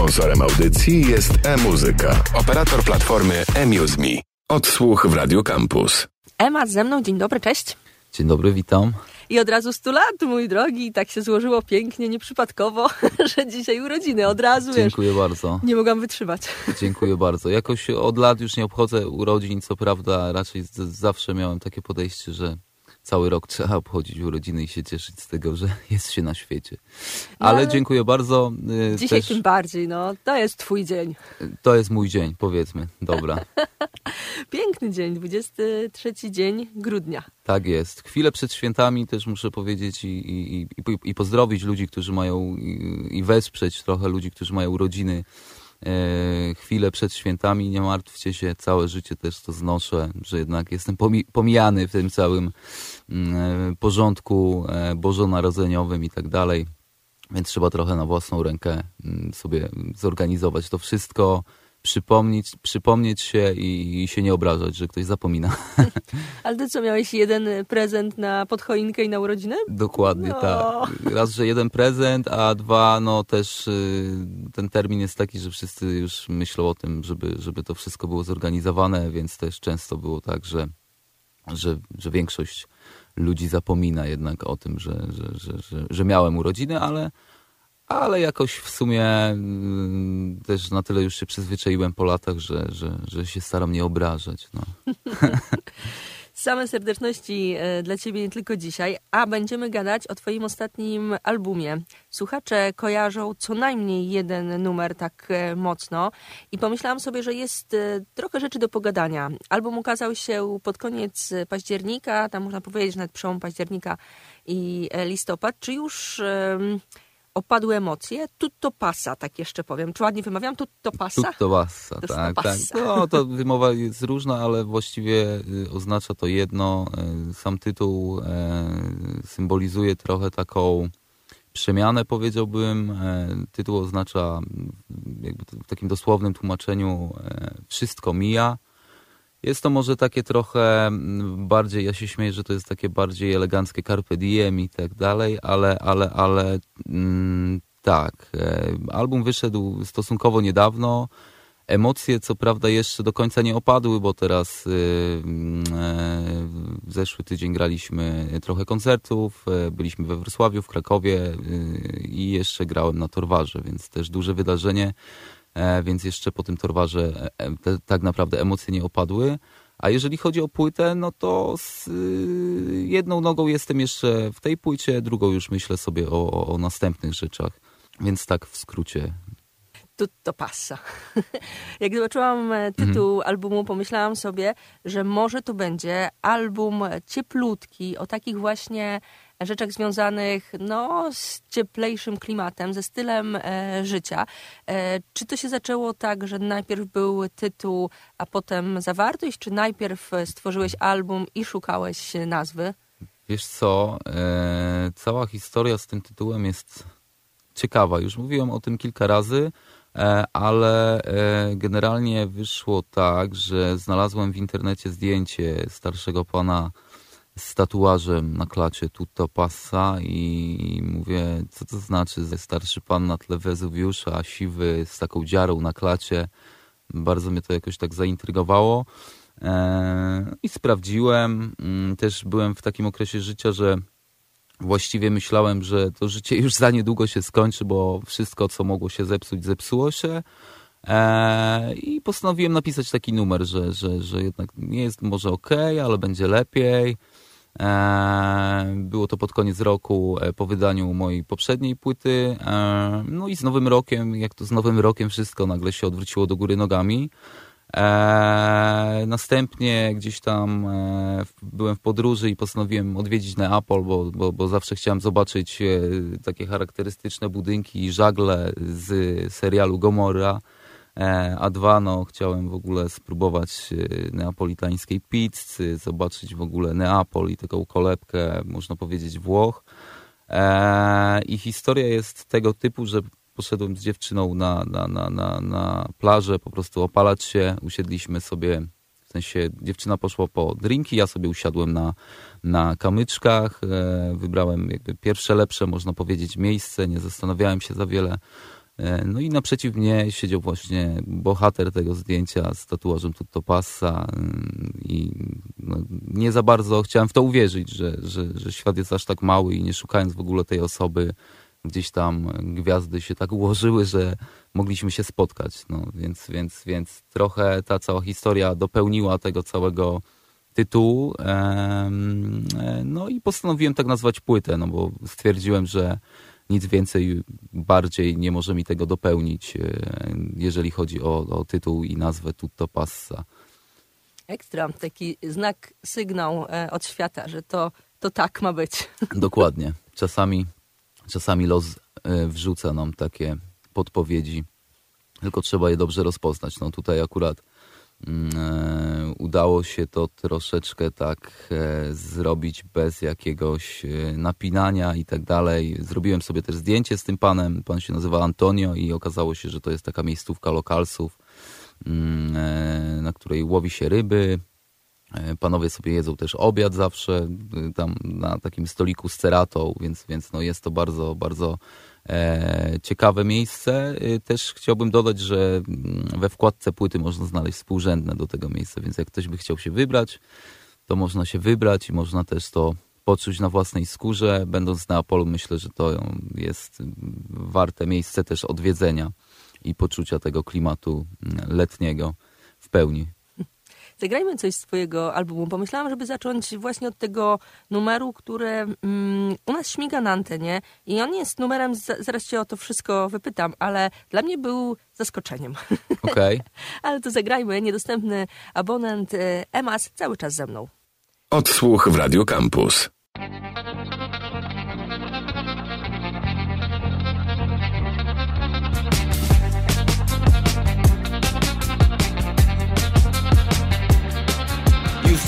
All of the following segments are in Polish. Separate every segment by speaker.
Speaker 1: Sponsorem audycji jest e-muzyka, operator platformy eMuseMe. Odsłuch w Radio Campus.
Speaker 2: Ema ze mną, dzień dobry, cześć.
Speaker 3: Dzień dobry, witam.
Speaker 2: I od razu 100 lat, mój drogi, tak się złożyło pięknie, nieprzypadkowo, że dzisiaj urodziny, od razu,
Speaker 3: Dziękuję
Speaker 2: wiesz,
Speaker 3: bardzo.
Speaker 2: nie mogłam wytrzymać.
Speaker 3: Dziękuję bardzo. Jakoś od lat już nie obchodzę urodzin, co prawda raczej z- zawsze miałem takie podejście, że cały rok trzeba obchodzić urodziny i się cieszyć z tego, że jest się na świecie. Ale
Speaker 2: ale
Speaker 3: dziękuję bardzo. y,
Speaker 2: Dzisiaj
Speaker 3: Też
Speaker 2: tym bardziej, no, to jest twój dzień.
Speaker 3: To jest mój dzień, powiedzmy. Dobra.
Speaker 2: Piękny dzień, 23 dzień grudnia.
Speaker 3: Tak jest. Chwilę przed świętami też muszę powiedzieć i, i, i, i pozdrowić ludzi, którzy mają i, wesprzeć trochę ludzi, którzy mają urodziny. E, chwilę przed świętami, nie martwcie się, całe życie też to znoszę, że jednak jestem pomi pomijany w tym całym porządku e, bożonarodzeniowym i tak dalej. Więc trzeba trochę na własną rękę mm, sobie zorganizować to wszystko, przypomnieć, przypomnieć się i, i się nie obrażać, że ktoś zapomina.
Speaker 2: Ale ty co, miałeś jeden prezent na podchoinkę i na urodziny?
Speaker 3: Dokładnie,
Speaker 2: No.
Speaker 3: tak. Raz, że jeden prezent, a dwa, no też y, ten termin jest taki, że wszyscy już myślą o tym, żeby, żeby to wszystko było zorganizowane, więc też często było tak, że, że, że większość ludzi zapomina jednak o tym, że, że, że, że, miałem urodziny, ale, ale jakoś w sumie y, też na tyle już się przyzwyczaiłem po latach, że, że, że się staram nie obrażać. No.
Speaker 2: Same serdeczności e, dla ciebie nie tylko dzisiaj, a będziemy gadać o twoim ostatnim albumie. Słuchacze kojarzą co najmniej jeden numer tak e, mocno i pomyślałam sobie, że jest e, trochę rzeczy do pogadania. Album ukazał się pod koniec października, tam można powiedzieć, nawet przełom października i listopad. Czy już em, opadły emocje? Tutto pasa, tak jeszcze powiem. Czy ładnie wymawiam? Tutto pasa?
Speaker 3: Tutto passa,
Speaker 2: Tutto
Speaker 3: tak, tak. No, to wymowa jest różna, ale właściwie y, oznacza to jedno. Y, Sam tytuł e, symbolizuje trochę taką przemianę, powiedziałbym. Tytuł oznacza jakby w takim dosłownym tłumaczeniu wszystko mija. Jest to może takie trochę mm, bardziej, ja się śmieję, że to jest takie bardziej eleganckie carpe diem i tak dalej, ale, ale, ale mm, tak. E, album wyszedł stosunkowo niedawno. Emocje, co prawda, jeszcze do końca nie opadły, bo teraz y, mm, e, w zeszły tydzień graliśmy trochę koncertów, e, byliśmy we Wrocławiu, w Krakowie y, i jeszcze grałem na Torwarze, więc też duże wydarzenie, więc jeszcze po tym Torwarze e, te, tak naprawdę emocje nie opadły. A jeżeli chodzi o płytę, no to z y, jedną nogą jestem jeszcze w tej płycie, drugą już myślę sobie o, o, następnych rzeczach. Więc tak w skrócie
Speaker 2: Tutto passa. Jak zobaczyłam e, tytuł albumu, pomyślałam sobie, że może to będzie album cieplutki, o takich właśnie rzeczach związanych no, z cieplejszym klimatem, ze stylem e, życia. E, czy to się zaczęło tak, że najpierw był tytuł, a potem zawartość, czy najpierw stworzyłeś album i szukałeś nazwy?
Speaker 3: Wiesz co, e, cała historia z tym tytułem jest ciekawa. Już mówiłem o tym kilka razy, e, ale e, generalnie wyszło tak, że znalazłem w internecie zdjęcie starszego pana z tatuażem na klacie Tutto Passa i mówię, co to znaczy, że starszy pan na tle Wezuwiusza, siwy z taką dziarą na klacie. Bardzo mnie to jakoś tak zaintrygowało. E, I sprawdziłem. Mm, Też byłem w takim okresie życia, że właściwie myślałem, że to życie już za niedługo się skończy, bo wszystko, co mogło się zepsuć, zepsuło się. E, I postanowiłem napisać taki numer, że, że, że jednak nie jest może ok, ale będzie lepiej. E, Było to pod koniec roku e, po wydaniu mojej poprzedniej płyty. E, No i z nowym rokiem, jak to z nowym rokiem wszystko nagle się odwróciło do góry nogami. Następnie gdzieś tam byłem w podróży i postanowiłem odwiedzić Neapol, bo, bo, bo zawsze chciałem zobaczyć takie charakterystyczne budynki i żagle z serialu Gomorra. E, a dwa, no chciałem w ogóle spróbować e, neapolitańskiej pizzy, zobaczyć w ogóle Neapol i taką kolebkę, można powiedzieć, Włoch. E, I historia jest tego typu, że poszedłem z dziewczyną na, na, na, na, na plażę, po prostu opalać się. Usiedliśmy sobie, w sensie dziewczyna poszła po drinki, ja sobie usiadłem na, na kamyczkach. Wybrałem jakby pierwsze lepsze, można powiedzieć, miejsce. Nie zastanawiałem się za wiele. E, no i naprzeciw mnie siedział właśnie bohater tego zdjęcia z tatuażem Tutto Passa mm, i no, nie za bardzo chciałem w to uwierzyć, że, że, że świat jest aż tak mały i nie szukając w ogóle tej osoby, gdzieś tam gwiazdy się tak ułożyły, że mogliśmy się spotkać. No, więc, więc, więc trochę ta cała historia dopełniła tego całego tytułu. E, no i postanowiłem tak nazwać płytę, no bo stwierdziłem, że nic więcej, bardziej nie może mi tego dopełnić, e, jeżeli chodzi o, o tytuł i nazwę Tutto Passa.
Speaker 2: Ekstra, taki znak, sygnał e, od świata, że to, to tak ma być.
Speaker 3: Dokładnie. Czasami, czasami los e, wrzuca nam takie podpowiedzi, tylko trzeba je dobrze rozpoznać. No tutaj akurat udało się to troszeczkę tak e, zrobić bez jakiegoś e, napinania i tak dalej. Zrobiłem sobie też zdjęcie z tym panem. Pan się nazywa Antonio i okazało się, że to jest taka miejscówka lokalsów, mm, na której łowi się ryby. Panowie sobie jedzą też obiad zawsze tam na takim stoliku z ceratą, więc, więc no jest to bardzo, bardzo E, ciekawe miejsce. E, też chciałbym dodać, że mm, we wkładce płyty można znaleźć współrzędne do tego miejsca, więc jak ktoś by chciał się wybrać, to można się wybrać i można też to poczuć na własnej skórze. Będąc na Apolu, myślę, że to jest warte miejsce też odwiedzenia i poczucia tego klimatu mm, letniego w pełni.
Speaker 2: Zagrajmy coś z twojego albumu. Pomyślałam, żeby zacząć właśnie od tego numeru, który mm, u nas śmiga na antenie i on jest numerem, zaraz cię o to wszystko wypytam, ale dla mnie był zaskoczeniem.
Speaker 3: Okej. Okay.
Speaker 2: ale to zagrajmy. Niedostępny abonent e, EMAS cały czas ze mną.
Speaker 1: Odsłuch w Radio Campus.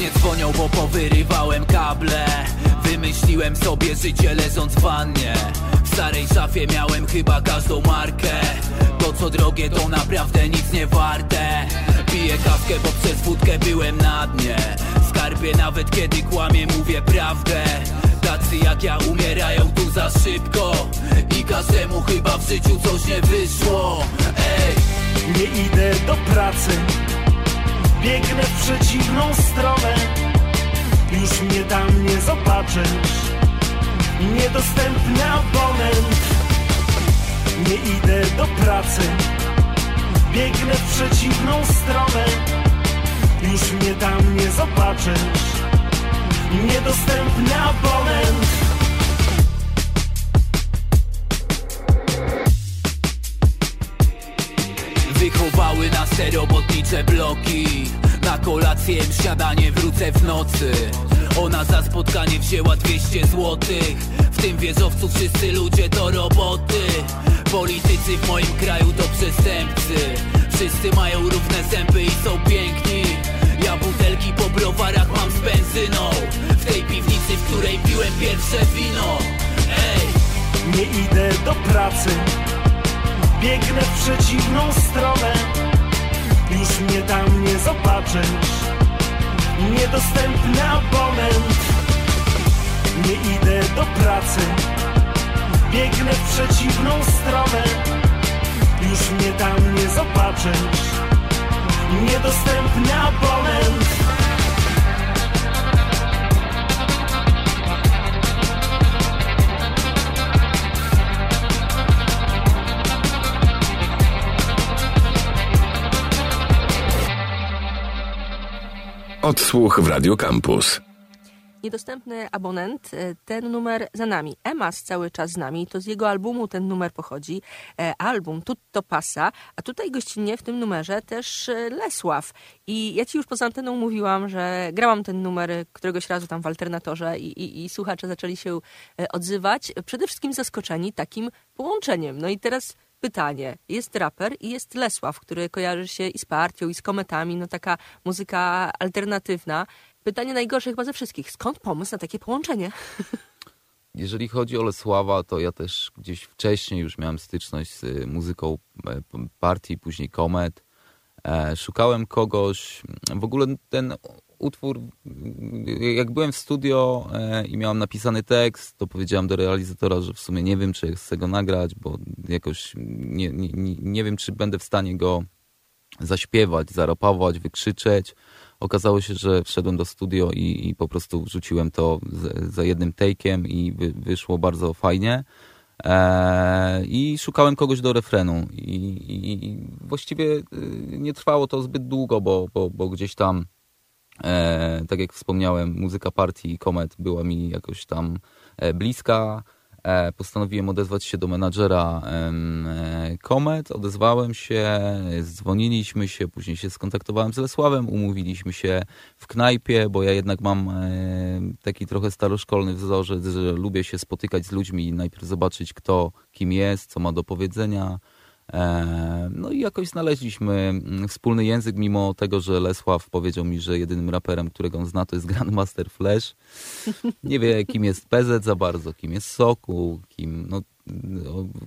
Speaker 4: Nie dzwonią, bo powyrywałem kable. Wymyśliłem sobie życie leżąc w wannie. W starej szafie miałem chyba każdą markę. To co drogie to naprawdę nic nie warte. Piję kawkę, bo przez wódkę byłem na dnie. Skarbie nawet kiedy kłamie mówię prawdę. Tacy jak ja umierają tu za szybko. I każdemu chyba w życiu coś nie wyszło. Ej!
Speaker 5: Nie idę do pracy Biegnę w przeciwną stronę. Już mnie tam nie zobaczysz Niedostępny abonent. Nie idę do pracy. Biegnę w przeciwną stronę. Już mnie tam nie zobaczysz Niedostępny abonent
Speaker 4: Te robotnicze bloki. Na kolację, śniadanie wrócę w nocy. Ona za spotkanie wzięła 200 złotych. W tym wieżowcu wszyscy ludzie to roboty. Politycy w moim kraju to przestępcy. Wszyscy mają równe zęby i są piękni. Ja butelki po browarach mam z benzyną. W tej piwnicy, w której piłem pierwsze wino. Ej!
Speaker 5: Nie idę do pracy. Biegnę w przeciwną stronę Już mnie tam nie zobaczysz. Niedostępny abonent Nie idę do pracy. Biegnę w przeciwną stronę. Już mnie tam nie zobaczysz
Speaker 1: Odsłuch w Radio Campus.
Speaker 2: Niedostępny abonent, e, ten numer za nami. Emas cały czas z nami, to z jego albumu ten numer pochodzi. E, album Tutto Passa, a tutaj gościnnie w tym numerze też e, Lesław. I ja ci już poza anteną mówiłam, że grałam ten numer któregoś razu tam w alternatorze i, i, i słuchacze zaczęli się odzywać. Przede wszystkim zaskoczeni takim połączeniem. No i teraz pytanie. Jest raper i jest Lesław, który kojarzy się i z partią, i z kometami, no taka muzyka alternatywna. Pytanie najgorsze chyba ze wszystkich. Skąd pomysł na takie połączenie?
Speaker 3: Jeżeli chodzi o Lesława, to ja też gdzieś wcześniej już miałem styczność z y, muzyką e, partii, później komet. E, szukałem kogoś, w ogóle ten utwór, jak byłem w studio e, i miałem napisany tekst, to powiedziałem do realizatora, że w sumie nie wiem, czy chcę go nagrać, bo jakoś nie, nie, nie wiem, czy będę w stanie go zaśpiewać, zarapować, wykrzyczeć. Okazało się, że wszedłem do studio i, i po prostu wrzuciłem to za jednym take'iem i wy, wyszło bardzo fajnie. E, I szukałem kogoś do refrenu. I, i, I, właściwie y, nie trwało to zbyt długo, bo, bo, bo gdzieś tam, e, tak jak wspomniałem, muzyka partii Komet była mi jakoś tam e, bliska. E, postanowiłem odezwać się do menadżera Komet, e, odezwałem się, dzwoniliśmy się, później się skontaktowałem z Lesławem, umówiliśmy się w knajpie, bo ja jednak mam e, taki trochę staroszkolny wzorzec, że lubię się spotykać z ludźmi i najpierw zobaczyć kto kim jest, co ma do powiedzenia, no i jakoś znaleźliśmy mm, wspólny język, mimo tego, że Lesław powiedział mi, że jedynym raperem, którego on zna, to jest Grandmaster Flash. Nie wie, kim jest PZ za bardzo, kim jest Soku, kim... No,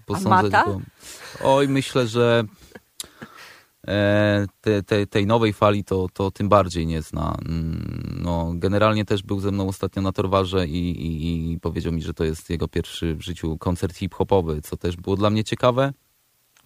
Speaker 2: posądzę go.
Speaker 3: Oj, myślę, że e, te, te, tej nowej fali to, to tym bardziej nie zna. Mm, no, generalnie też był ze mną ostatnio na Torwarze i, i, i powiedział mi, że to jest jego pierwszy w życiu koncert hip-hopowy, co też było dla mnie ciekawe.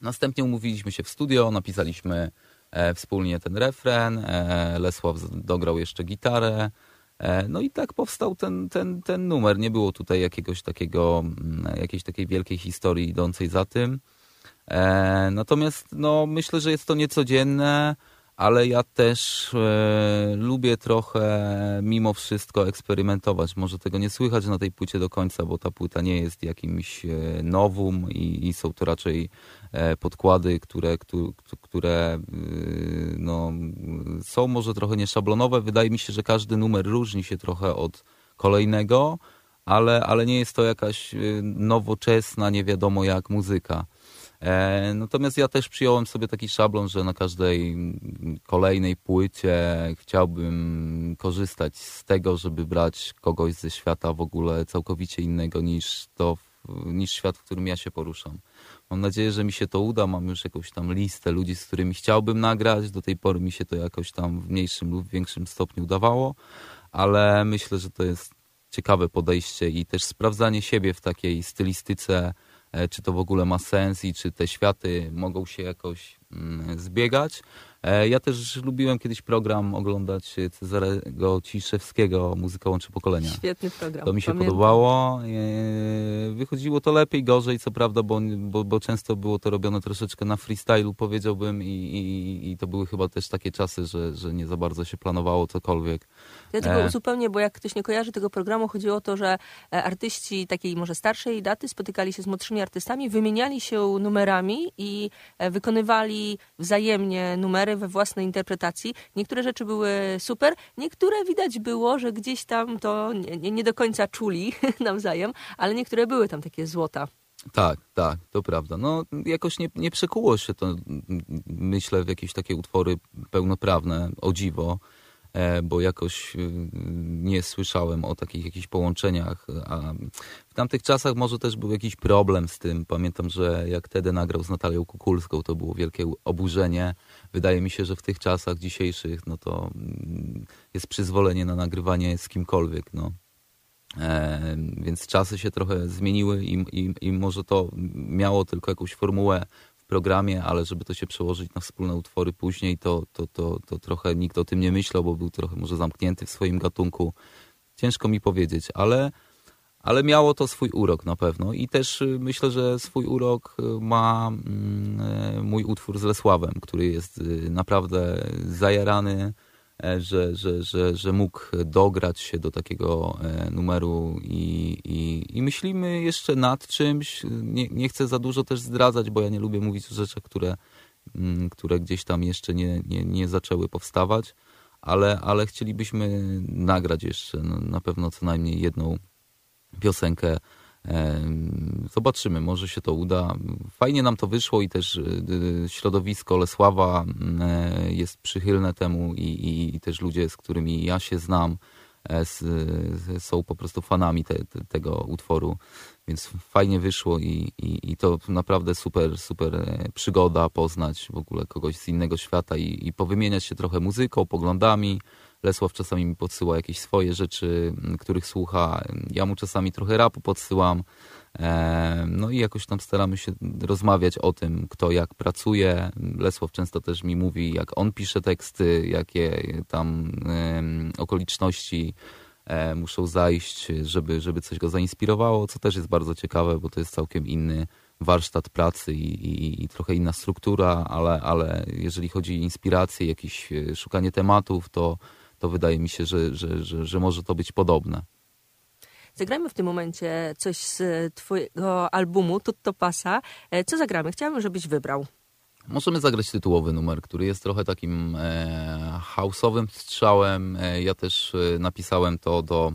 Speaker 3: Następnie umówiliśmy się w studio, napisaliśmy e, wspólnie ten refren, e, Lesław dograł jeszcze gitarę, e, no i tak powstał ten, ten, ten numer. Nie było tutaj jakiegoś takiego, mm, jakiejś takiej wielkiej historii idącej za tym. Natomiast no, myślę, że jest to niecodzienne, ale ja też e, lubię trochę mimo wszystko eksperymentować. Może tego nie słychać na tej płycie do końca, bo ta płyta nie jest jakimś e, nowum i, i są to raczej e, podkłady, które, które, e, no, są może trochę nieszablonowe. Wydaje mi się, że każdy numer różni się trochę od kolejnego, ale, ale nie jest to jakaś e, nowoczesna, nie wiadomo jak muzyka. E, natomiast ja też przyjąłem sobie taki szablon, że na każdej kolejnej płycie chciałbym korzystać z tego, żeby brać kogoś ze świata w ogóle całkowicie innego niż to, niż świat, w którym ja się poruszam. Mam nadzieję, że mi się to uda. Mam już jakąś tam listę ludzi, z którymi chciałbym nagrać. Do tej pory mi się to jakoś tam w mniejszym lub większym stopniu udawało, ale myślę, że to jest ciekawe podejście i też sprawdzanie siebie w takiej stylistyce czy to w ogóle ma sens i czy te światy mogą się jakoś mm, zbiegać. E, ja też lubiłem kiedyś program oglądać Cezarego Ciszewskiego, Muzyka łączy pokolenia.
Speaker 2: Świetny program.
Speaker 3: To mi się Pamiętam. podobało. E, wychodziło to lepiej, gorzej, co prawda, bo, bo, bo często było to robione troszeczkę na freestylu, powiedziałbym, i, i, i, to były chyba też takie czasy, że, że nie za bardzo się planowało cokolwiek.
Speaker 2: Ja tylko uzupełnię, bo jak ktoś nie kojarzy tego programu, chodziło o to, że artyści takiej może starszej daty spotykali się z młodszymi artystami, wymieniali się numerami i wykonywali wzajemnie numery we własnej interpretacji. Niektóre rzeczy były super, niektóre widać było, że gdzieś tam to nie, nie do końca czuli nawzajem, ale niektóre były tam takie złota.
Speaker 3: Tak, tak, to prawda. No, jakoś nie, nie przekuło się to, myślę, w jakieś takie utwory pełnoprawne, o dziwo. E, bo jakoś y, nie słyszałem o takich jakichś połączeniach. A w tamtych czasach może też był jakiś problem z tym. Pamiętam, że jak Tedy nagrał z Natalią Kukulską, to było wielkie oburzenie. Wydaje mi się, że w tych czasach dzisiejszych no to mm, jest przyzwolenie na nagrywanie z kimkolwiek. No. E, więc czasy się trochę zmieniły i, i, i może to miało tylko jakąś formułę programie, ale żeby to się przełożyć na wspólne utwory później, to, to, to, to trochę nikt o tym nie myślał, bo był trochę może zamknięty w swoim gatunku. Ciężko mi powiedzieć, ale, ale miało to swój urok na pewno i też y, myślę, że swój urok y, ma mm, y, mój utwór z Lesławem, który jest naprawdę zajarany, że, że, że, że mógł dograć się do takiego e, numeru i, i, i myślimy jeszcze nad czymś. Nie, nie chcę za dużo też zdradzać, bo ja nie lubię mówić o rzeczach, które, mm, które gdzieś tam jeszcze nie, nie, nie zaczęły powstawać, ale, ale chcielibyśmy nagrać jeszcze no, na pewno co najmniej jedną piosenkę Zobaczymy, może się to uda. Fajnie nam to wyszło i też y, y, środowisko Lesława e, jest przychylne temu i, i, i też ludzie, z którymi ja się znam, są po prostu fanami te, te, tego utworu, więc fajnie wyszło i, i, i, to naprawdę super, super przygoda poznać w ogóle kogoś z innego świata i, i powymieniać się trochę muzyką, poglądami. Lesław czasami mi podsyła jakieś swoje rzeczy, których słucha. Ja mu czasami trochę rapu podsyłam. No i jakoś tam staramy się rozmawiać o tym, kto jak pracuje. Lesław często też mi mówi, jak on pisze teksty, jakie tam okoliczności muszą zajść, żeby, żeby coś go zainspirowało, co też jest bardzo ciekawe, bo to jest całkiem inny warsztat pracy i, i, i, trochę inna struktura, ale, ale jeżeli chodzi o inspirację, jakieś e, szukanie tematów, to, to wydaje mi się, że, że, że, że może to być podobne.
Speaker 2: Zagrajmy w tym momencie coś z twojego albumu Tutto Pasa. E, co zagramy? Chciałabym, żebyś wybrał.
Speaker 3: Możemy zagrać tytułowy numer, który jest trochę takim e, house'owym strzałem. E, ja też e, napisałem to do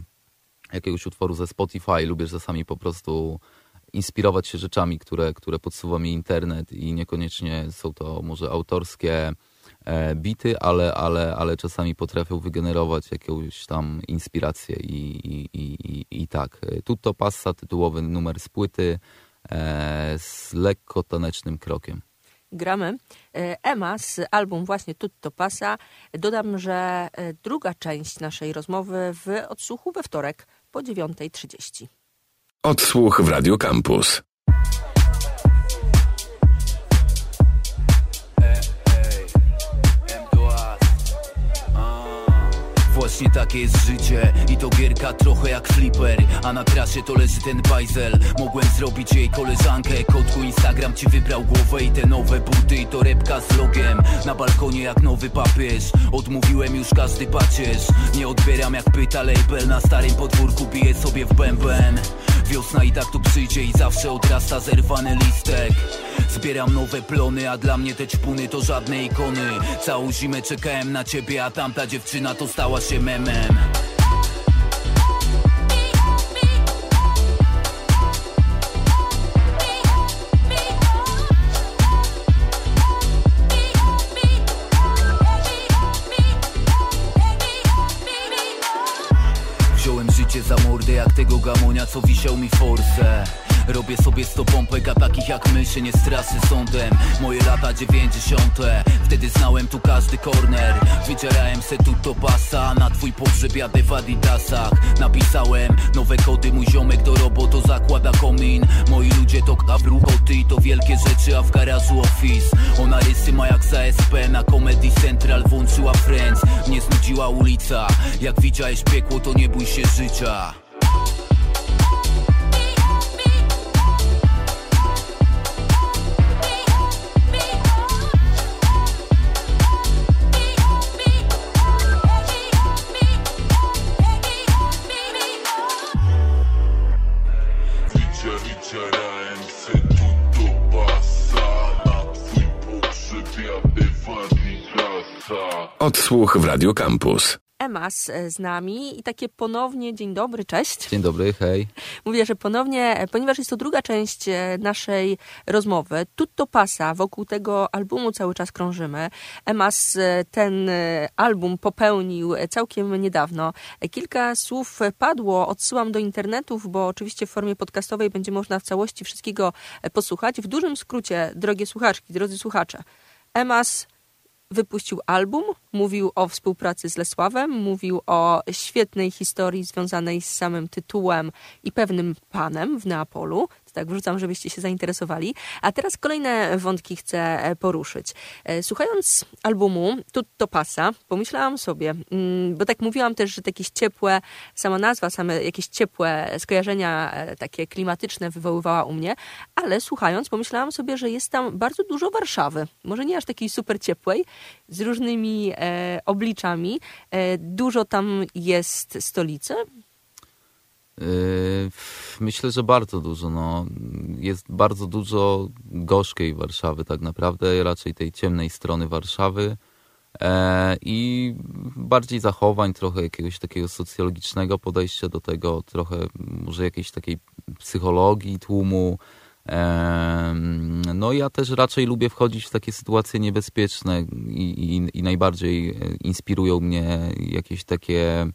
Speaker 3: jakiegoś utworu ze Spotify. Lubię czasami po prostu inspirować się rzeczami, które, które podsuwa mi internet i niekoniecznie są to może autorskie E, bity, ale, ale, ale czasami potrafią wygenerować jakąś tam inspirację i, i, i, i tak. E, Tutto Passa, tytułowy numer z płyty e, z lekko tanecznym krokiem.
Speaker 2: Gramy. Ema z album właśnie Tutto Passa. Dodam, że druga część naszej rozmowy w odsłuchu we wtorek po 9.30.
Speaker 1: Odsłuch w Radio Campus.
Speaker 4: Właśnie takie jest życie. I to gierka trochę jak flipper A na trasie to leży ten bajzel. Mogłem zrobić jej koleżankę Kotku Instagram ci wybrał głowę I te nowe buty i torebka z logiem Na balkonie jak nowy papież Odmówiłem już każdy pacierz. Nie odbieram jak pyta label Na starym podwórku biję sobie w bęben. Wiosna i tak tu przyjdzie i zawsze odrasta zerwany listek Zbieram nowe plony, a dla mnie te ćpuny to żadne ikony. Całą zimę czekałem na ciebie, a tamta dziewczyna to stała się memem. Wziąłem życie za mordę jak tego gamonia, co wisiał mi force Robię sobie sto pompek, a takich jak my się nie straszy sądem. Moje lata dziewięćdziesiąte Wtedy znałem tu każdy korner Wydzierałem se tu to pasa Na twój pogrzeb jadę w adidasach. Napisałem nowe kody Mój ziomek do roboto zakłada komin. Moi ludzie to kabruchoty I to wielkie rzeczy, a w garażu office. Ona rysy ma jak za SP Na Comedy Central włączyła Friends. Nie znudziła ulica Jak widziałeś piekło to nie bój się życia
Speaker 1: Odsłuch w Radio Campus.
Speaker 2: Emas e, z nami i takie ponownie dzień dobry, cześć.
Speaker 3: Dzień dobry, hej.
Speaker 2: Mówię, że ponownie, e, ponieważ jest to druga część e, naszej rozmowy, Tutto Pasa, wokół tego albumu cały czas krążymy. Emas ten album popełnił całkiem niedawno. Kilka słów padło, odsyłam do internetów, bo oczywiście w formie podcastowej będzie można w całości wszystkiego posłuchać. W dużym skrócie, drogie słuchaczki, drodzy słuchacze, Emas wypuścił album, mówił o współpracy z Lesławem, mówił o świetnej historii związanej z samym tytułem i pewnym panem w Neapolu tak wrzucam, żebyście się zainteresowali. A teraz kolejne wątki chcę e, poruszyć. E, słuchając albumu Tutto Pasa, pomyślałam sobie, mm, bo tak mówiłam też, że jakieś ciepłe, sama nazwa, same jakieś ciepłe skojarzenia e, takie klimatyczne wywoływała u mnie, ale słuchając pomyślałam sobie, że jest tam bardzo dużo Warszawy. Może nie aż takiej super ciepłej, z różnymi e, obliczami. E, dużo tam jest stolicy,
Speaker 3: myślę, że bardzo dużo. No. Jest bardzo dużo gorzkiej Warszawy tak naprawdę, raczej tej ciemnej strony Warszawy e, i bardziej zachowań, trochę jakiegoś takiego socjologicznego podejścia do tego, trochę może jakiejś takiej psychologii tłumu. E, no ja też raczej lubię wchodzić w takie sytuacje niebezpieczne i, i, i najbardziej inspirują mnie jakieś takie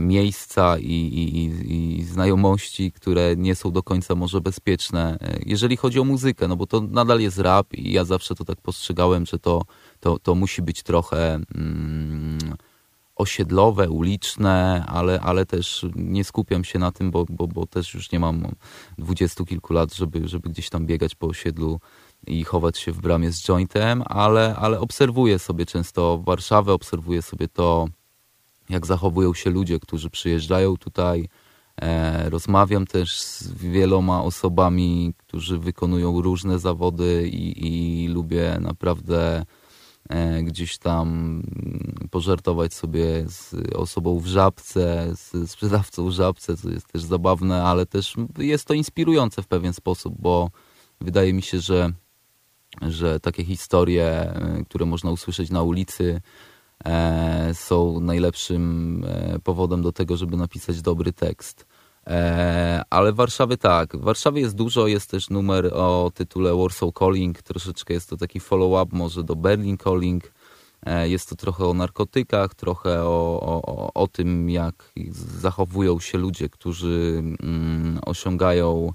Speaker 3: miejsca i, i, i, znajomości, które nie są do końca może bezpieczne, e, jeżeli chodzi o muzykę, no bo to nadal jest rap i ja zawsze to tak postrzegałem, że to, to, to musi być trochę mm, osiedlowe, uliczne, ale, ale też nie skupiam się na tym, bo, bo, bo też już nie mam dwudziestu kilku lat, żeby, żeby gdzieś tam biegać po osiedlu i chować się w bramie z jointem, ale, ale obserwuję sobie często Warszawę, obserwuję sobie to, jak zachowują się ludzie, którzy przyjeżdżają tutaj. E, rozmawiam też z wieloma osobami, którzy wykonują różne zawody i, i lubię naprawdę e, gdzieś tam pożartować sobie z osobą w żabce, z sprzedawcą w żabce, co jest też zabawne, ale też jest to inspirujące w pewien sposób, bo wydaje mi się, że, że takie historie, e, które można usłyszeć na ulicy, są najlepszym e, powodem do tego, żeby napisać dobry tekst. E, ale w Warszawie tak. W Warszawie jest dużo, jest też numer o tytule Warsaw Calling, troszeczkę jest to taki follow-up może do Berlin Calling. Jest to trochę o narkotykach, trochę o, o, o tym, jak zachowują się ludzie, którzy mm, osiągają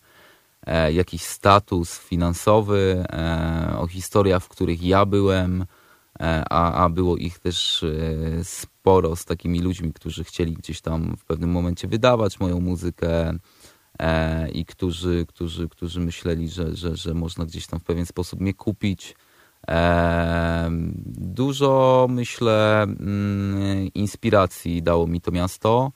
Speaker 3: jakiś status finansowy, o historiach, w których ja byłem, E, a, a było ich też e, sporo z takimi ludźmi, którzy chcieli gdzieś tam w pewnym momencie wydawać moją muzykę e, i którzy, którzy, którzy myśleli, że, że, że można gdzieś tam w pewien sposób mnie kupić. Dużo, myślę, mm, inspiracji dało mi to miasto.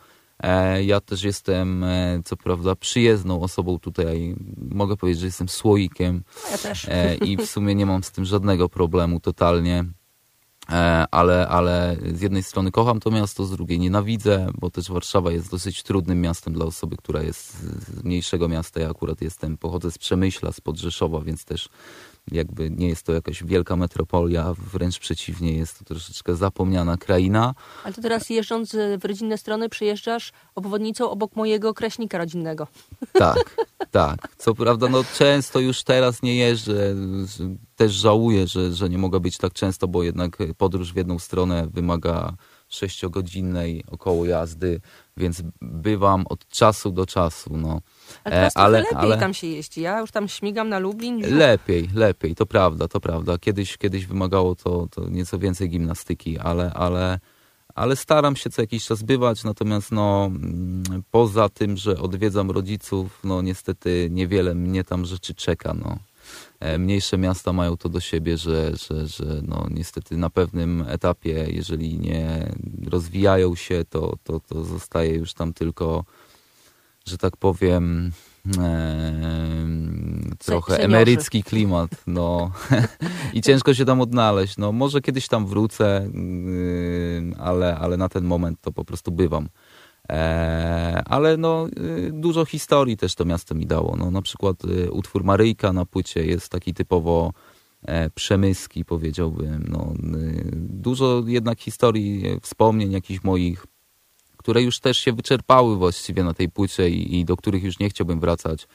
Speaker 3: Ja też jestem, co prawda, przyjezdną osobą tutaj. Mogę powiedzieć, że jestem słoikiem.
Speaker 2: Ja też.
Speaker 3: I w sumie nie mam z tym żadnego problemu totalnie. E, ale, ale z jednej strony kocham to miasto, z drugiej nienawidzę, bo też Warszawa jest dosyć trudnym miastem dla osoby, która jest z mniejszego miasta. Ja akurat jestem, pochodzę z Przemyśla, z Podrzeszowa, więc też jakby nie jest to jakaś wielka metropolia, wręcz przeciwnie, jest to troszeczkę zapomniana kraina.
Speaker 2: Ale to teraz jeżdżąc w rodzinne strony przyjeżdżasz obwodnicą obok mojego kreśnika rodzinnego.
Speaker 3: Tak, tak. Co prawda no często już teraz nie jeżdżę, też żałuję, że, że nie mogę być tak często, bo jednak podróż w jedną stronę wymaga sześciogodzinnej około jazdy, więc bywam od czasu do czasu. No.
Speaker 2: A teraz e, ale, lepiej ale... tam się jeździ. Ja już tam śmigam na Lublin.
Speaker 3: Lepiej, lepiej, to prawda, to prawda. Kiedyś, kiedyś wymagało to, to nieco więcej gimnastyki, ale, ale, ale staram się co jakiś czas bywać, natomiast no, mm, poza tym, że odwiedzam rodziców, no niestety niewiele mnie tam rzeczy czeka. No. E, mniejsze miasta mają to do siebie, że, że, że no niestety na pewnym etapie, jeżeli nie rozwijają się, to, to, to zostaje już tam tylko, że tak powiem, trochę Seniorzy. emerycki klimat, no i ciężko się tam odnaleźć. No może kiedyś tam wrócę, yy, ale, ale na ten moment to po prostu bywam. E, ale no, y, dużo historii też to miasto mi dało. No, na przykład y, utwór Maryjka na płycie jest taki typowo e, przemyski, powiedziałbym. No, y, dużo jednak historii, e, wspomnień jakichś moich, które już też się wyczerpały właściwie na tej płycie i, i do których już nie chciałbym wracać.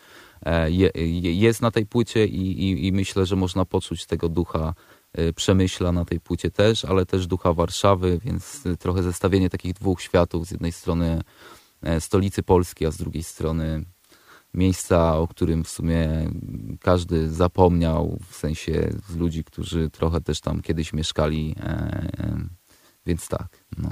Speaker 3: Je, jest na tej płycie i, i, i myślę, że można poczuć tego ducha Y, Przemyśla na tej płycie też, ale też ducha Warszawy, więc trochę zestawienie takich dwóch światów. Z jednej strony e, stolicy Polski, a z drugiej strony miejsca, o którym w sumie każdy zapomniał, w sensie z ludzi, którzy trochę też tam kiedyś mieszkali. E, e, więc tak, no.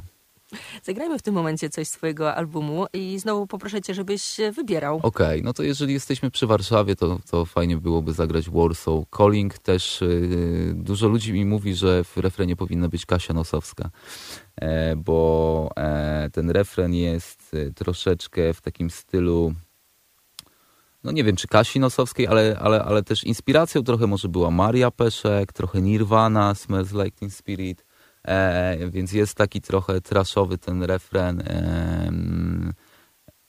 Speaker 2: Zagrajmy w tym momencie coś z twojego albumu i znowu poproszę cię, żebyś wybierał.
Speaker 3: Okej, okay, no to jeżeli jesteśmy przy Warszawie, to, to fajnie byłoby zagrać Warsaw Calling. Też yy, dużo ludzi mi mówi, że w refrenie powinna być Kasia Nosowska, e, bo e, ten refren jest e, troszeczkę w takim stylu no nie wiem, czy Kasi Nosowskiej, ale, ale, ale też inspiracją trochę może była Maria Peszek, trochę Nirvana, Smells Like Teen Spirit. E, więc jest taki trochę traszowy ten refren e,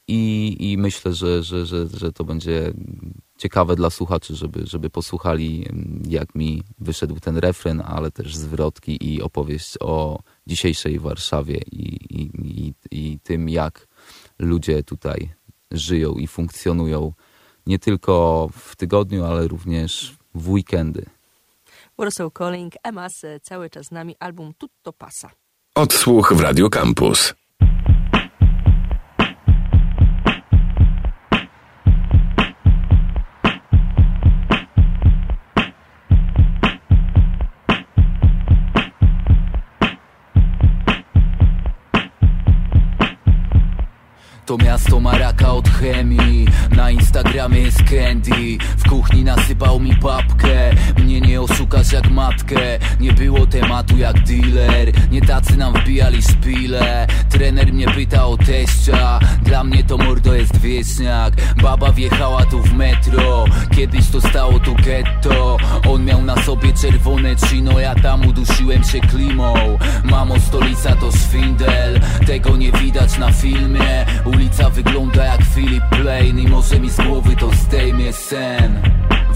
Speaker 3: i, i myślę, że, że, że, że to będzie ciekawe dla słuchaczy, żeby, żeby posłuchali jak mi wyszedł ten refren, ale też zwrotki i opowieść o dzisiejszej Warszawie i, i, i, i tym jak ludzie tutaj żyją i funkcjonują nie tylko w tygodniu, ale również w weekendy.
Speaker 2: Warsaw Calling, Emas, cały czas z nami, album Tutto Pasa.
Speaker 1: Odsłuch w Radio Campus.
Speaker 4: To miasto maraka od chemii. Na Instagramie jest candy. W kuchni nasypał mi papkę. Mnie nie oszukasz jak matkę. Nie było tematu jak dealer. Nie tacy nam wbijali szpile. Trener mnie pyta o teścia Dla mnie to mordo jest wieśniak. Baba wjechała tu w metro. Kiedyś to stało tu getto. On miał na sobie czerwone chino. Ja tam udusiłem się klimą. Mamo stolica to szwindel Tego nie widać na filmie. Ulica wygląda jak Philip Plain I może mi z głowy to zdejmie sen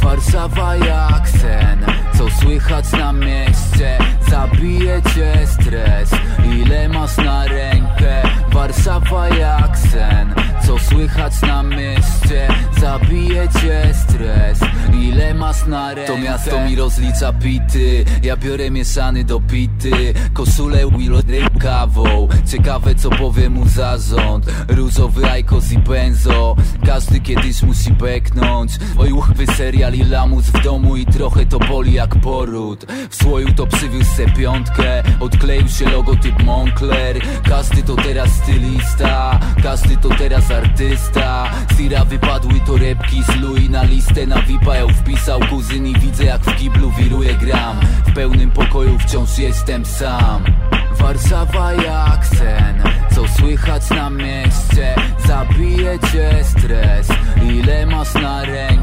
Speaker 4: Warszawa jak sen. Co słychać na mieście Zabije cię stres. Ile masz na rękę? Warszawa jak sen Co słychać na mieście? Zabije cię stres. Ile masz na rękę To miasto mi rozlicza pity. Ja biorę mieszany do pity. Koszulę Willow kawą. Ciekawe co powie mu zarząd. Różowy Aikos i benzo. Każdy kiedyś musi beknąć. Oj uchwy serial i lamus w domu I trochę to boli jak poród. W słoju to przywiózł se piątkę. Odkleił się logotyp Moncler. Każdy to teraz stylista. Każdy to teraz artysta. Zira wypadły torebki z na listę Na VIPa ją wpisał. Kuzyn i widzę jak w kiblu wiruje gram. W pełnym pokoju wciąż jestem sam. Warszawa jak sen Co słychać na mieście? Zabije cię stres. Ile masz na rękę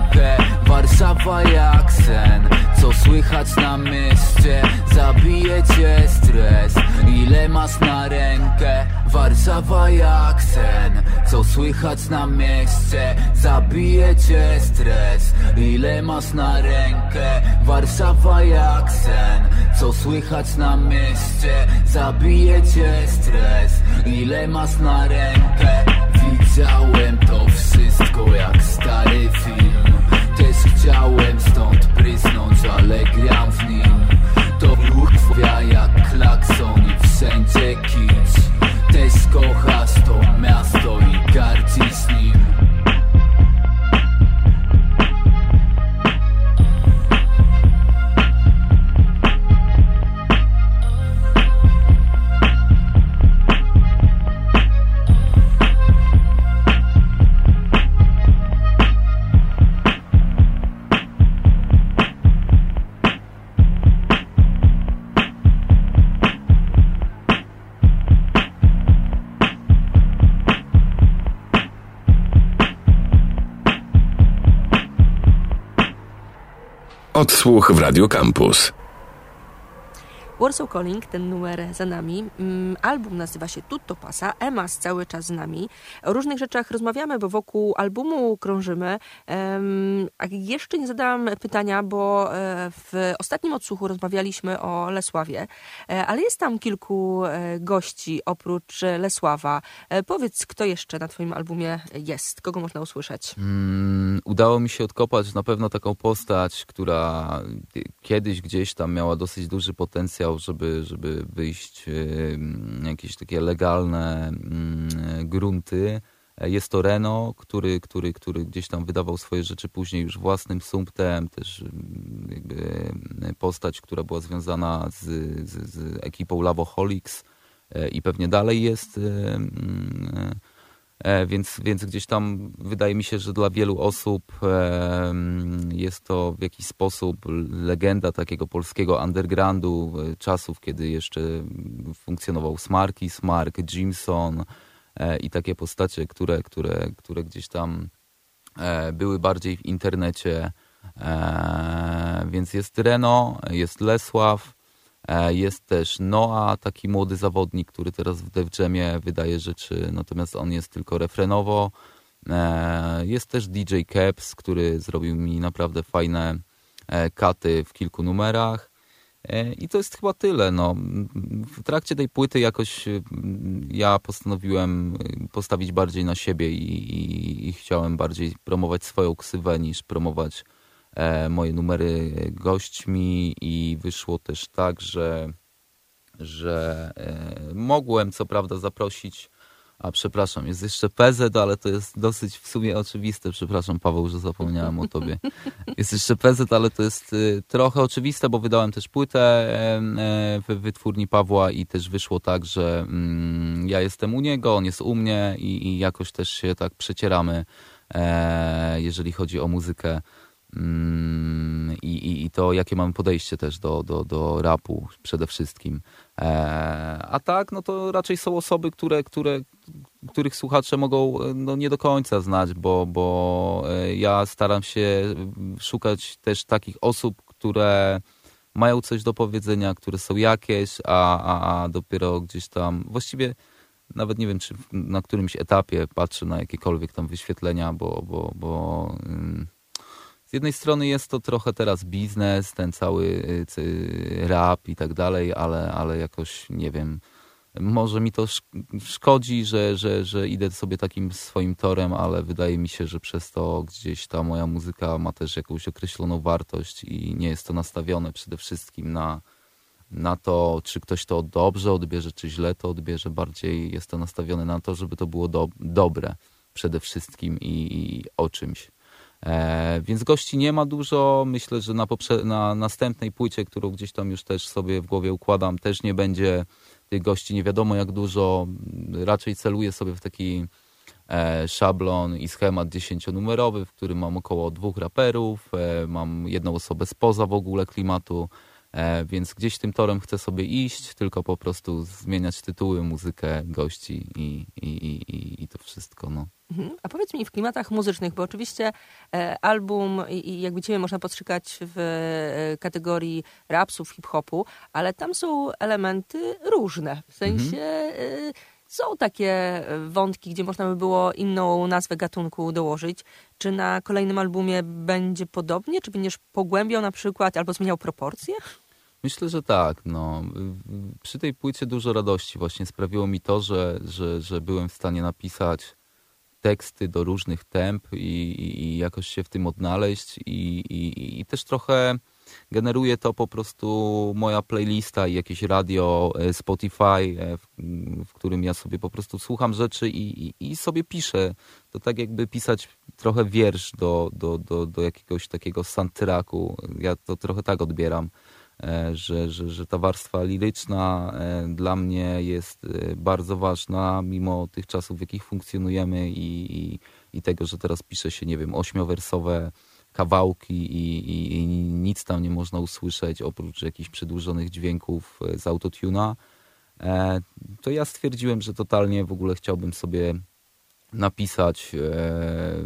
Speaker 4: Warszawa jak sen Co słychać na mieście? Zabije cię stres. Ile masz na rękę? Warszawa jak sen Co słychać na mieście? Zabije cię stres. Ile masz na rękę? Warszawa jak sen Co słychać na mieście? Zabije cię stres. Ile masz na rękę? Widziałem to wszystko jak stary film Też chciałem stąd prysnąć, ale gram w nim. To ruch jak klakson i wszędzie kicz Też kochasz
Speaker 1: Odsłuch w Radio Campus.
Speaker 2: Warsaw Calling, ten numer za nami. Mm, Album nazywa się Tutto Pasa, Emas cały czas z nami. O różnych rzeczach rozmawiamy, bo wokół albumu krążymy. A jeszcze nie zadałam pytania, bo e, w ostatnim odsłuchu rozmawialiśmy o Lesławie, E, ale jest tam kilku e, gości oprócz Lesława. Powiedz, kto jeszcze na twoim albumie jest? Kogo można usłyszeć?
Speaker 3: Mm, udało mi się odkopać na pewno taką postać, która kiedyś gdzieś tam miała dosyć duży potencjał, żeby, żeby wyjść em, jakieś takie legalne mm, grunty. Jest to Reno, który, który, który gdzieś tam wydawał swoje rzeczy później już własnym sumptem, też jakby postać, która była związana z, z, z ekipą Lavoholics e, i pewnie dalej jest. E, Więc, więc gdzieś tam wydaje mi się, że dla wielu osób e, jest to w jakiś sposób legenda takiego polskiego undergroundu, e, czasów, kiedy jeszcze funkcjonował Smarki, Smark, Jimson i takie postacie, które, które, które gdzieś tam były bardziej w internecie. Więc jest Reno, jest Lesław, Jest też Noah, taki młody zawodnik, który teraz w Def Jamie wydaje rzeczy, natomiast on jest tylko refrenowo. E, Jest też DJ Caps, który zrobił mi naprawdę fajne e, katy w kilku numerach. E, I to jest chyba tyle. No. W trakcie tej płyty jakoś mm, ja postanowiłem y, postawić bardziej na siebie i, i, i chciałem bardziej promować swoją ksywę niż promować e, moje numery gośćmi i wyszło też tak, że, że e, mogłem co prawda zaprosić A przepraszam, jest jeszcze PZ, ale to jest dosyć w sumie oczywiste. Przepraszam, Paweł, że zapomniałem o tobie. Jest jeszcze PZ, ale to jest y, trochę oczywiste, bo wydałem też płytę e, w wytwórni Pawła i też wyszło tak, że mm, ja jestem u niego, on jest u mnie i, i jakoś też się tak przecieramy, e, jeżeli chodzi o muzykę. Mm, I, i, i, to, jakie mamy podejście też do, do, do rapu przede wszystkim. E, a tak, no to raczej są osoby, które, które, których słuchacze mogą no, nie do końca znać, bo, bo e, ja staram się szukać też takich osób, które mają coś do powiedzenia, które są jakieś, a, a, a dopiero gdzieś tam, właściwie nawet nie wiem, czy na którymś etapie patrzę na jakiekolwiek tam wyświetlenia, bo, bo, bo mm, z jednej strony jest to trochę teraz biznes, ten cały y, rap i tak dalej, ale, ale jakoś nie wiem. Może mi to szkodzi, że, że, że idę sobie takim swoim torem, ale wydaje mi się, że przez to gdzieś ta moja muzyka ma też jakąś określoną wartość i nie jest to nastawione przede wszystkim na, na to, czy ktoś to dobrze odbierze, czy źle to odbierze. Bardziej jest to nastawione na to, żeby to było do, dobre przede wszystkim i, i o czymś. E, więc gości nie ma dużo. Myślę, że na, na, następnej płycie, którą gdzieś tam już też sobie w głowie układam, też nie będzie tych gości nie wiadomo jak dużo. Raczej celuję sobie w taki e, szablon i schemat dziesięcionumerowy, w którym mam około dwóch raperów, e, mam jedną osobę spoza w ogóle klimatu, więc gdzieś tym torem chcę sobie iść, tylko po prostu zmieniać tytuły, muzykę, gości i, i, i, i to wszystko. No.
Speaker 2: Mhm. A powiedz mi w klimatach muzycznych, bo oczywiście e, album i, jakby ciebie można postrzegać w e, kategorii rapsów, hip-hopu, ale tam są elementy różne. W sensie mhm. e, są takie wątki, gdzie można by było inną nazwę gatunku dołożyć. Czy na kolejnym albumie będzie podobnie? Czy będziesz pogłębiał na przykład albo zmieniał proporcje?
Speaker 3: Myślę, że tak. No. Przy tej płycie dużo radości właśnie sprawiło mi to, że, że, że byłem w stanie napisać teksty do różnych temp i, i jakoś się w tym odnaleźć i, i, też trochę generuje to po prostu moja playlista i jakieś radio, e, Spotify, e, w, w którym ja sobie po prostu słucham rzeczy i, sobie piszę. To tak jakby pisać trochę wiersz do, do, do, do jakiegoś takiego soundtracku. Ja to trochę tak odbieram. E, że, że, że ta warstwa liryczna e, dla mnie jest e, bardzo ważna, mimo tych czasów, w jakich funkcjonujemy i, i, i tego, że teraz pisze się, nie wiem, ośmiowersowe kawałki i, i, i, nic tam nie można usłyszeć oprócz jakichś przedłużonych dźwięków z autotuna, to ja stwierdziłem, że totalnie w ogóle chciałbym sobie napisać e,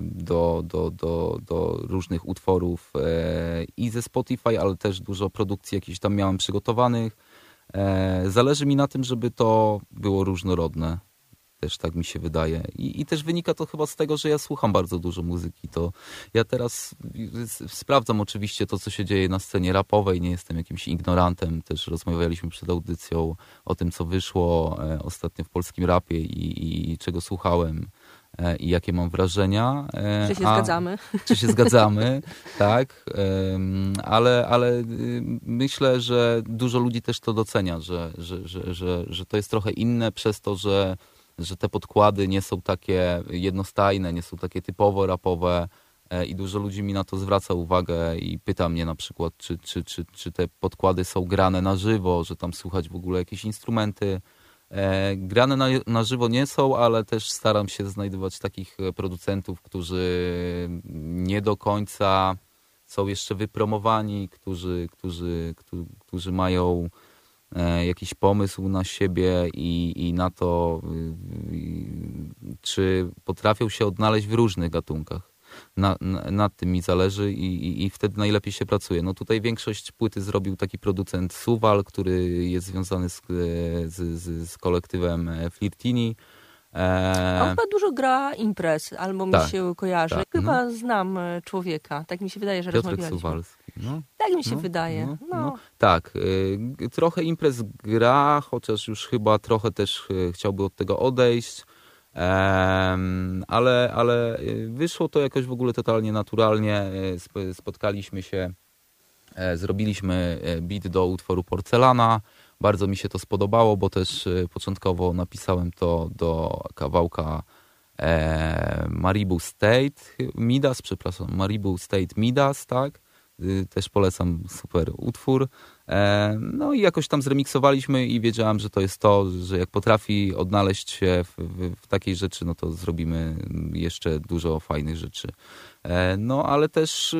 Speaker 3: do, do, do, do różnych utworów e, i ze Spotify, ale też dużo produkcji jakichś tam miałem przygotowanych. E, zależy mi na tym, żeby to było różnorodne. Też tak mi się wydaje. I, I też wynika to chyba z tego, że ja słucham bardzo dużo muzyki. To ja teraz sprawdzam oczywiście to, co się dzieje na scenie rapowej. Nie jestem jakimś ignorantem. Też rozmawialiśmy przed audycją o tym, co wyszło ostatnio w polskim rapie i, i czego słuchałem. E, i jakie mam wrażenia.
Speaker 2: E, czy się A, zgadzamy.
Speaker 3: Czy się zgadzamy, tak. Ale, ale y, myślę, że dużo ludzi też to docenia, że, że, że, że, że to jest trochę inne przez to, że, że te podkłady nie są takie jednostajne, nie są takie typowo rapowe e, i dużo ludzi mi na to zwraca uwagę i pyta mnie na przykład, czy, czy, czy, czy te podkłady są grane na żywo, że tam słuchać w ogóle jakieś instrumenty E, grane na, na żywo nie są, ale też staram się znajdować takich e, producentów, którzy nie do końca są jeszcze wypromowani, którzy, którzy, którzy, którzy mają e, jakiś pomysł na siebie i, i na to, czy potrafią się odnaleźć w różnych gatunkach na, na, nad tym mi zależy i, i, i, wtedy najlepiej się pracuje. No tutaj większość płyty zrobił taki producent Suwal, który jest związany z, z, z, z kolektywem e, Flirtini.
Speaker 2: E... On chyba dużo gra imprez, albo mi tak, się kojarzy. Tak, chyba no. znam e, człowieka. Tak mi się wydaje, że
Speaker 3: Piotrek Suwalski. No.
Speaker 2: Tak mi się no, wydaje. No, no. no.
Speaker 3: Tak, trochę imprez gra, chociaż już chyba trochę też chciałby od tego odejść ale, ale y, wyszło to jakoś w ogóle totalnie naturalnie. Y, spotkaliśmy się, e, zrobiliśmy e, beat do utworu Porcelana. Bardzo mi się to spodobało, bo też e, początkowo napisałem to do kawałka e, Maribu State Midas, przepraszam, Maribu State Midas, tak? Y, też polecam super utwór. E, no i jakoś tam zremiksowaliśmy i wiedziałem, że to jest to, że jak potrafi odnaleźć się w, w, w takiej rzeczy, no to zrobimy jeszcze dużo fajnych rzeczy. E, no ale też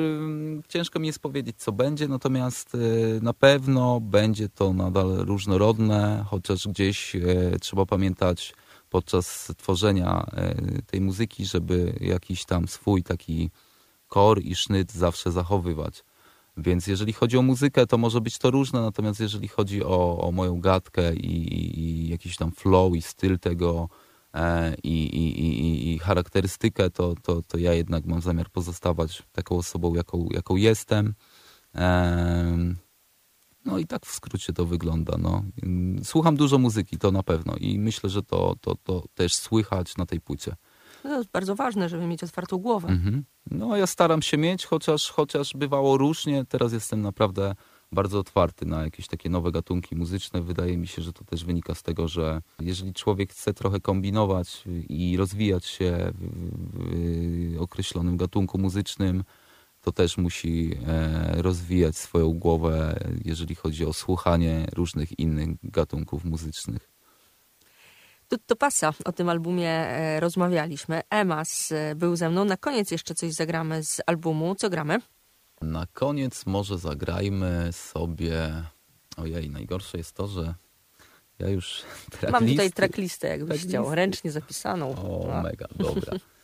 Speaker 3: ciężko mi jest powiedzieć, co będzie, natomiast y, na pewno będzie to nadal różnorodne, chociaż gdzieś trzeba pamiętać podczas tworzenia tej muzyki, żeby jakiś tam swój taki kor i sznyt zawsze zachowywać. Więc jeżeli chodzi o muzykę, to może być to różne, natomiast jeżeli chodzi o, o moją gadkę i, i, jakiś tam flow i styl tego e, i, i, charakterystykę, to, to, to ja jednak mam zamiar pozostawać taką osobą, jaką, jaką jestem. E, no i tak w skrócie to wygląda. No. Słucham dużo muzyki, to na pewno i myślę, że to, to, to też słychać na tej płycie.
Speaker 2: No to jest bardzo ważne, żeby mieć otwartą głowę. Mhm.
Speaker 3: No ja staram się mieć, chociaż, chociaż bywało różnie. Teraz jestem naprawdę bardzo otwarty na jakieś takie nowe gatunki muzyczne. Wydaje mi się, że to też wynika z tego, że jeżeli człowiek chce trochę kombinować i rozwijać się w, określonym gatunku muzycznym, to też musi e, rozwijać swoją głowę, jeżeli chodzi o słuchanie różnych innych gatunków muzycznych.
Speaker 2: Tutto Passa, o tym albumie e, rozmawialiśmy. Emas e, był ze mną. Na koniec jeszcze coś zagramy z albumu. Co gramy?
Speaker 3: Na koniec może zagrajmy sobie... Ojej, najgorsze jest to, że ja już
Speaker 2: Mam tutaj tracklistę, jakbyś chciał, ręcznie zapisaną.
Speaker 3: O, A. mega, dobra.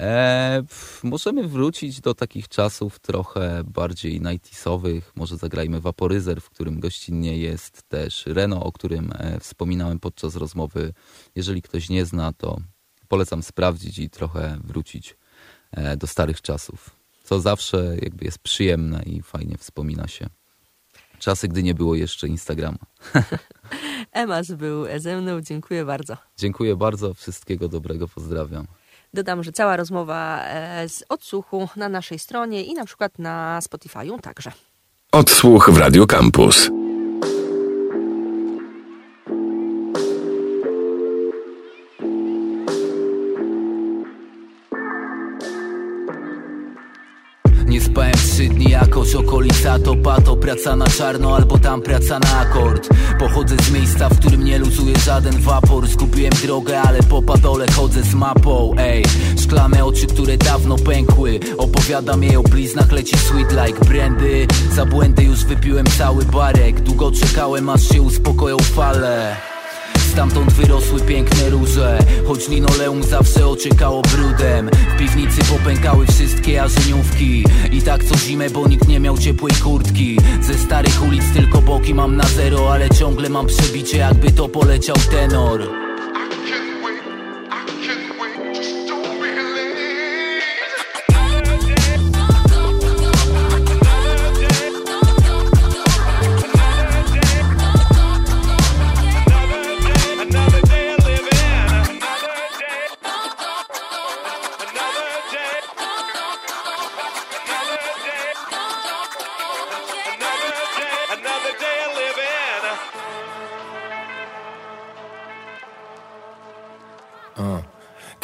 Speaker 3: E, możemy wrócić do takich czasów trochę bardziej 90sowych. Może zagrajmy Vaporyzer, w którym gościnnie jest też Reno, o którym e, wspominałem podczas rozmowy. Jeżeli ktoś nie zna, to polecam sprawdzić i trochę wrócić e, do starych czasów. Co zawsze jakby jest przyjemne i fajnie wspomina się. Czasy, gdy nie było jeszcze Instagrama.
Speaker 2: Emas był ze mną. Dziękuję bardzo.
Speaker 3: Dziękuję bardzo. Wszystkiego dobrego. Pozdrawiam.
Speaker 2: Dodam, że cała rozmowa e, z odsłuchu na naszej stronie i na przykład na Spotify'u także.
Speaker 1: Odsłuch w Radio Campus.
Speaker 4: Trzy dni jakoś okolica to pato Praca na czarno albo tam praca na akord. Pochodzę z miejsca, w którym nie luzuje żaden wapor. Zgubiłem drogę, ale po padole chodzę z mapą Ej, szklane oczy, które dawno pękły. Opowiadam jej o bliznach, leci sweet like brandy. Za błędy już wypiłem cały barek. Długo czekałem, aż się uspokoją fale Stamtąd wyrosły piękne róże Choć linoleum zawsze ociekało brudem. W piwnicy popękały wszystkie jarzeniówki. I tak co zimę, bo nikt nie miał ciepłej kurtki. Ze starych ulic tylko boki mam na zero Ale ciągle mam przebicie jakby to poleciał tenor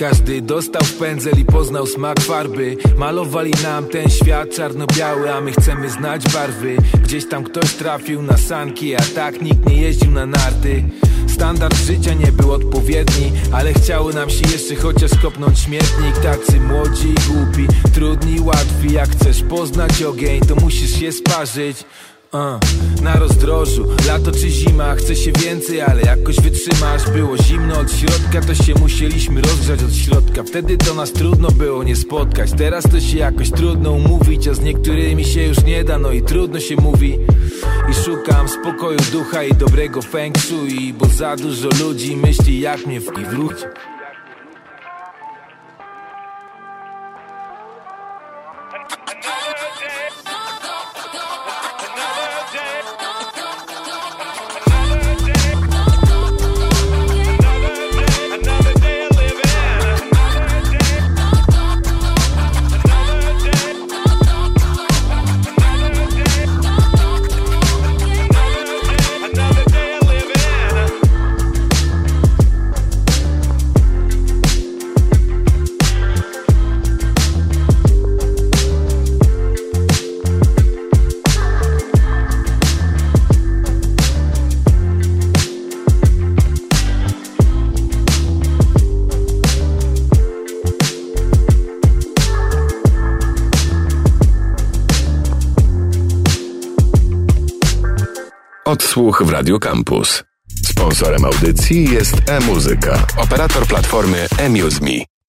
Speaker 6: Każdy dostał pędzel i poznał smak farby. Malowali nam ten świat czarno-biały, a my chcemy znać barwy. Gdzieś tam ktoś trafił na sanki, a tak nikt nie jeździł na narty. Standard życia nie był odpowiedni Ale chciały nam się jeszcze chociaż kopnąć śmietnik. Tacy młodzi i głupi, trudni, łatwi. Jak chcesz poznać ogień, to musisz się sparzyć Uh, na rozdrożu, lato czy zima, chce się więcej, ale jakoś wytrzymasz. Było zimno od środka, to się musieliśmy rozgrzać od środka. Wtedy to nas trudno było nie spotkać Teraz to się jakoś trudno umówić, a z niektórymi się już nie da, no i trudno się mówi. I szukam spokoju ducha i dobrego feng shui Bo za dużo ludzi myśli jak mnie wrócić
Speaker 1: Odsłuch w Radio Campus. Sponsorem audycji jest e-muzyka, operator platformy eMuseMe.